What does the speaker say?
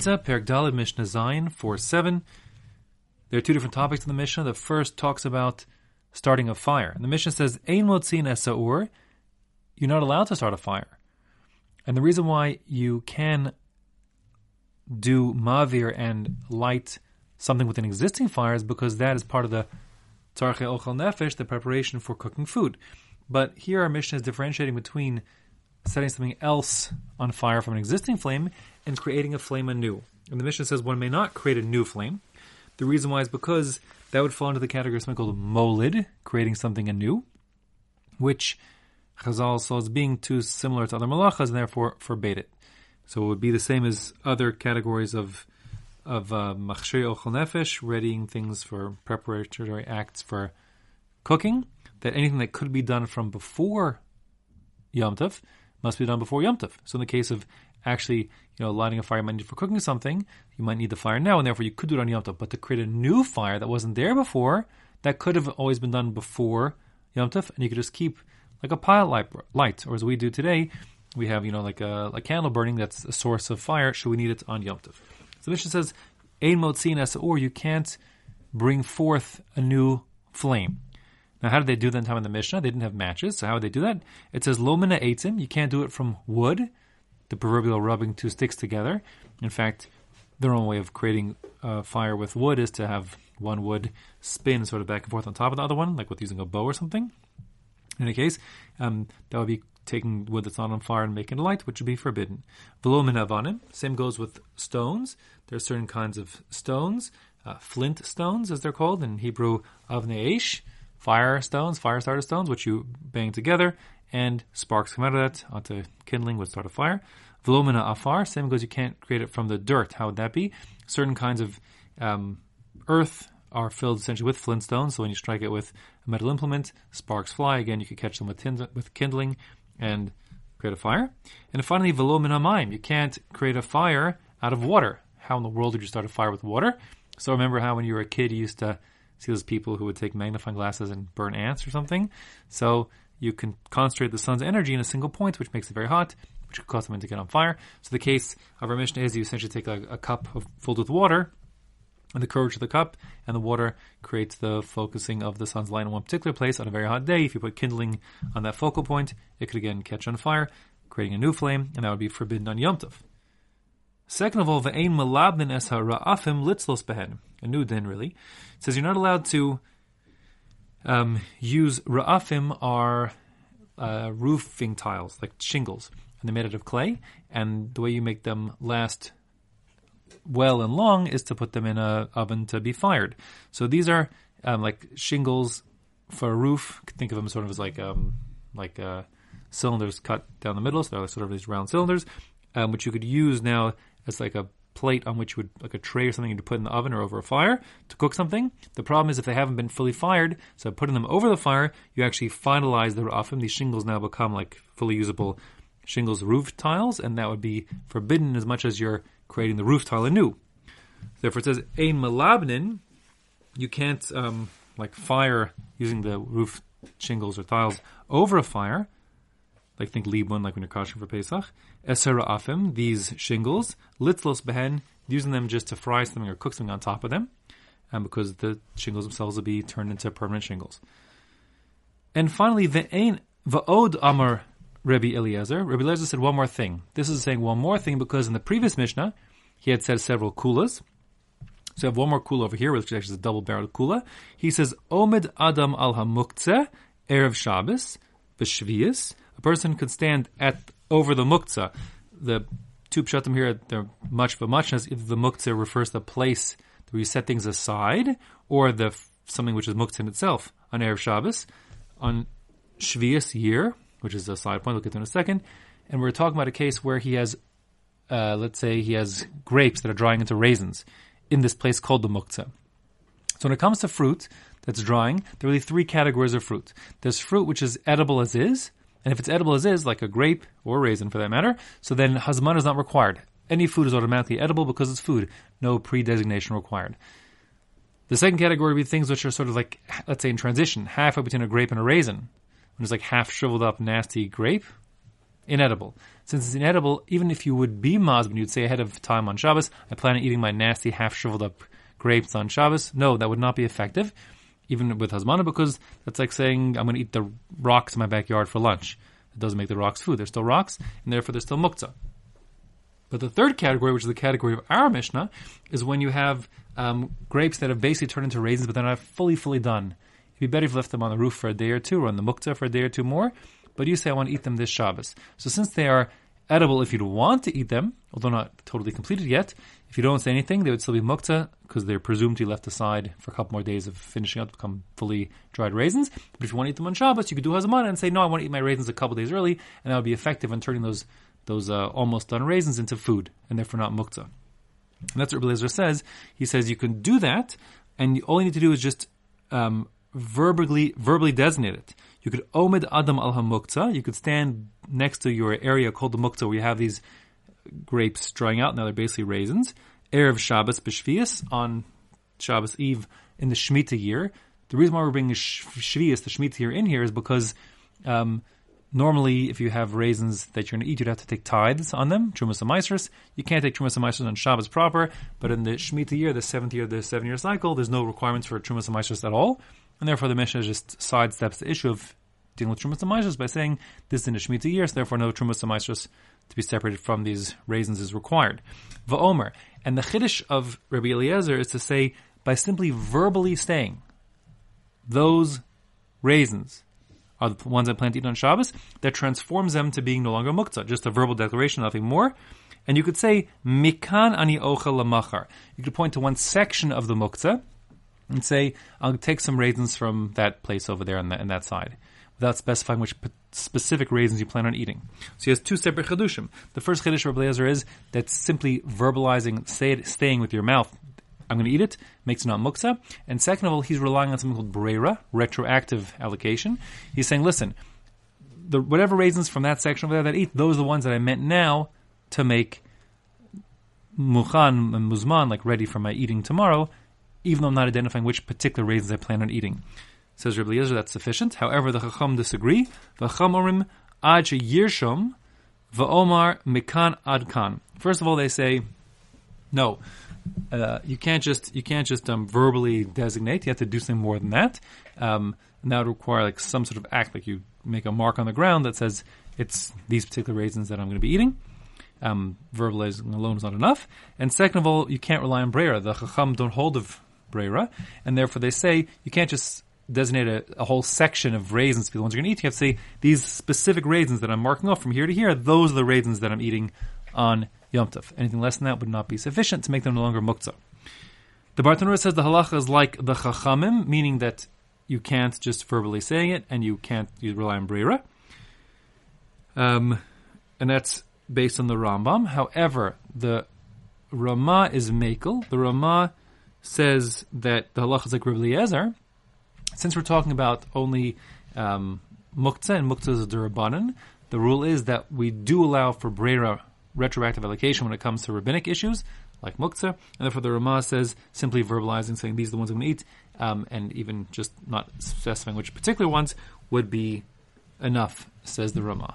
Beitza, Perek Mishnah Zayin, 4 7. There are two different topics in the Mishnah. The first talks about starting a fire. And the Mishnah says, Ein motzin esaur, you're not allowed to start a fire. And the reason why you can do mavir and light something with an existing fire is because that is part of the tzarche ochel nefesh, the preparation for cooking food. But here our Mishnah is differentiating between setting something else on fire from an existing flame and creating a flame anew. And the Mishnah says one may not create a new flame. The reason why is because that would fall into the category of something called molid, creating something anew, which Chazal saw as being too similar to other malachas and therefore forbade it. So it would be the same as other categories of of uh, machshir uh, nefesh, readying things for preparatory acts for cooking. That anything that could be done from before Yom Tov must be done before Yom Tov. So in the case of actually, you know, lighting a fire you might need for cooking something, you might need the fire now, and therefore you could do it on Yom Tov. But to create a new fire that wasn't there before, that could have always been done before Yom Tov, and you could just keep like a pilot light, light, or as we do today, we have, you know, like a, a candle burning that's a source of fire. Should we need it on Yom Tov? So the Mishnah says, Ein motzin or you can't bring forth a new flame. Now, how did they do that in time in the Mishnah? They didn't have matches, so how would they do that? It says lomina eitzim. You can't do it from wood, the proverbial rubbing two sticks together. In fact, their own way of creating a fire with wood is to have one wood spin sort of back and forth on top of the other one, like with using a bow or something. In any case, um, that would be taking wood that's not on fire and making it light, which would be forbidden. Velomin avanim. Same goes with stones. There are certain kinds of stones, uh, flint stones, as they're called in Hebrew, avneish fire stones, fire starter stones, which you bang together, and sparks come out of that onto kindling would start a fire. Volumina afar, same goes, you can't create it from the dirt. How would that be? Certain kinds of um, earth are filled essentially with flintstones, so when you strike it with a metal implement, sparks fly. Again, you could catch them with, tin- with kindling and create a fire. And finally, volumina mime, you can't create a fire out of water. How in the world did you start a fire with water? So remember how when you were a kid, you used to see those people who would take magnifying glasses and burn ants or something. So you can concentrate the sun's energy in a single point, which makes it very hot, which could cause something to get on fire. So the case of our Mishnah is you essentially take a, a cup of, filled with water, and the curvature of the cup and the water creates the focusing of the sun's light in one particular place on a very hot day. If you put kindling on that focal point, it could again catch on fire, creating a new flame, and that would be forbidden on Yom Tov. Second of all, ve'ein malabnin es ha'ra'afim litzlos behen. A new din, really. It says you're not allowed to um, use ra'afim are uh, roofing tiles, like shingles, and they're made out of clay. And the way you make them last well and long is to put them in a oven to be fired. So these are um, like shingles for a roof. Think of them sort of as like um, like uh, cylinders cut down the middle. So they're sort of these round cylinders, um, which you could use now as like a plate on which you would like a tray or something to put in the oven or over a fire to cook something. The problem is if they haven't been fully fired, so putting them over the fire, you actually finalize the rafim. These shingles now become like fully usable shingles roof tiles, and that would be forbidden as much as you're creating the roof tile anew. Therefore, it says ein malabnin. You can't um, like fire using the roof shingles or tiles over a fire like think libun, like when you're kosher for Pesach. Esera afim, these shingles. Litzlos behen, using them just to fry something or cook something on top of them, and because the shingles themselves will be turned into permanent shingles. And finally, ve'ein va'od amar Rabbi Eliezer. Rabbi Eliezer said one more thing. This is saying one more thing because in the previous Mishnah, he had said several kulas. So I have one more kula over here, which actually is a double-barreled kula. He says, Omed Adam al hamuktzeh, Erev Shabbos, B'Shvius, a person could stand at over the muktzah. The two pshatim here, they're much a muchness. Either the muktzah refers to the place where you set things aside, or the something which is muktzah in itself on Erev Shabbos, on Shvius year, which is a side point. We'll get to in a second. And we're talking about a case where he has, uh, let's say, he has grapes that are drying into raisins in this place called the muktzah. So when it comes to fruit that's drying, there are really three categories of fruit. There's fruit which is edible as is, and if it's edible as is, like a grape or raisin for that matter, so then hazman is not required. Any food is automatically edible because it's food. No pre-designation required. The second category would be things which are sort of like, let's say in transition, halfway between a grape and a raisin. When it's like half shriveled up, nasty grape, inedible. Since it's inedible, even if you would be mazmin, you'd say ahead of time on Shabbos, I plan on eating my nasty half shriveled up grapes on Shabbos. No, that would not be effective, even with Hazmana, because that's like saying I'm going to eat the rocks in my backyard for lunch. It doesn't make the rocks food. They're still rocks, and therefore they're still muktzah. But the third category, which is the category of our Mishnah, is when you have um, grapes that have basically turned into raisins, but they're not fully, fully done. It'd be better if you left them on the roof for a day or two, or on the muktzah for a day or two more. But you say, I want to eat them this Shabbos. So since they are edible if you'd want to eat them, although not totally completed yet, if you don't say anything, they would still be muktzah because they're presumed to be left aside for a couple more days of finishing up to become fully dried raisins. But if you want to eat them on Shabbos, you could do hazmana and say, no, I want to eat my raisins a couple days early, and that would be effective in turning those those uh, almost done raisins into food, and therefore not muktzah. And that's what Rabbi says. He says you can do that, and all you need to do is just um, verbally verbally designate it. You could omid adam al hamuktzeh. You could stand next to your area called the muktzah, where you have these grapes drying out. Now they're basically raisins. Erev Shabbos b'shvius on Shabbos Eve in the Shemitah year. The reason why we're bringing Shvius, the Shemitah year, in here is because um, normally, if you have raisins that you're going to eat, you'd have to take tithes on them, Trumas and You can't take Trumas and on Shabbos proper, but in the Shemitah year, the seventh year of the seven year cycle, there's no requirements for Trumas and at all. And therefore, the Mishnah just sidesteps the issue of dealing with Trumas and by saying this is in the Shemitah year, so therefore no Trumas and to be separated from these raisins is required. Va'omer. And the Chiddush of Rabbi Eliezer is to say, by simply verbally saying, those raisins are the ones I plan to eat on Shabbos, that transforms them to being no longer muktzah, just a verbal declaration, nothing more. And you could say, mikan ani ocha lamachar. You could point to one section of the muktzah, and say, I'll take some raisins from that place over there on, the, on that side, without specifying which specific raisins you plan on eating. So he has two separate chedushim. The first chedush of Eliezer is that simply verbalizing, say it, staying with your mouth, I'm going to eat it, makes it not muktzah. And second of all, he's relying on something called brera, retroactive allocation. He's saying, listen, the whatever raisins from that section over there that I eat, those are the ones that I meant now to make mukhan and muzman, like ready for my eating tomorrow even though I'm not identifying which particular raisins I plan on eating. Says Rabbi Eliezer, that's sufficient. However, the Chacham disagree. V'chamorim ad yirshom v'omar mikan adkan. First of all, they say, no, uh, you can't just you can't just um, verbally designate. You have to do something more than that, um, and that would require like some sort of act, like you make a mark on the ground that says it's these particular raisins that I'm going to be eating um, verbalizing alone is not enough. And second of all, you can't rely on Brera. The Chacham don't hold of Brera, and therefore they say you can't just designate a, a whole section of raisins to be the ones you're going to eat. You have to say these specific raisins that I'm marking off from here to here, those are the raisins that I'm eating on Yom Tov. Anything less than that would not be sufficient to make them no longer muktzah. The Bartenura says the halacha is like the chachamim, meaning that you can't just verbally saying it and you can't you rely on brera. Um, and that's based on the Rambam. However, the Rama is Makel. The Rama says that the halacha is like Rabbi Eliezer. Since we're talking about only um, muktzah and muktzah is a durabanan, the rule is that we do allow for brera retroactive allocation when it comes to rabbinic issues like muktzah, and therefore the Rama says simply verbalizing, saying these are the ones I'm going to eat, um, and even just not specifying which particular ones would be enough, says the Rama.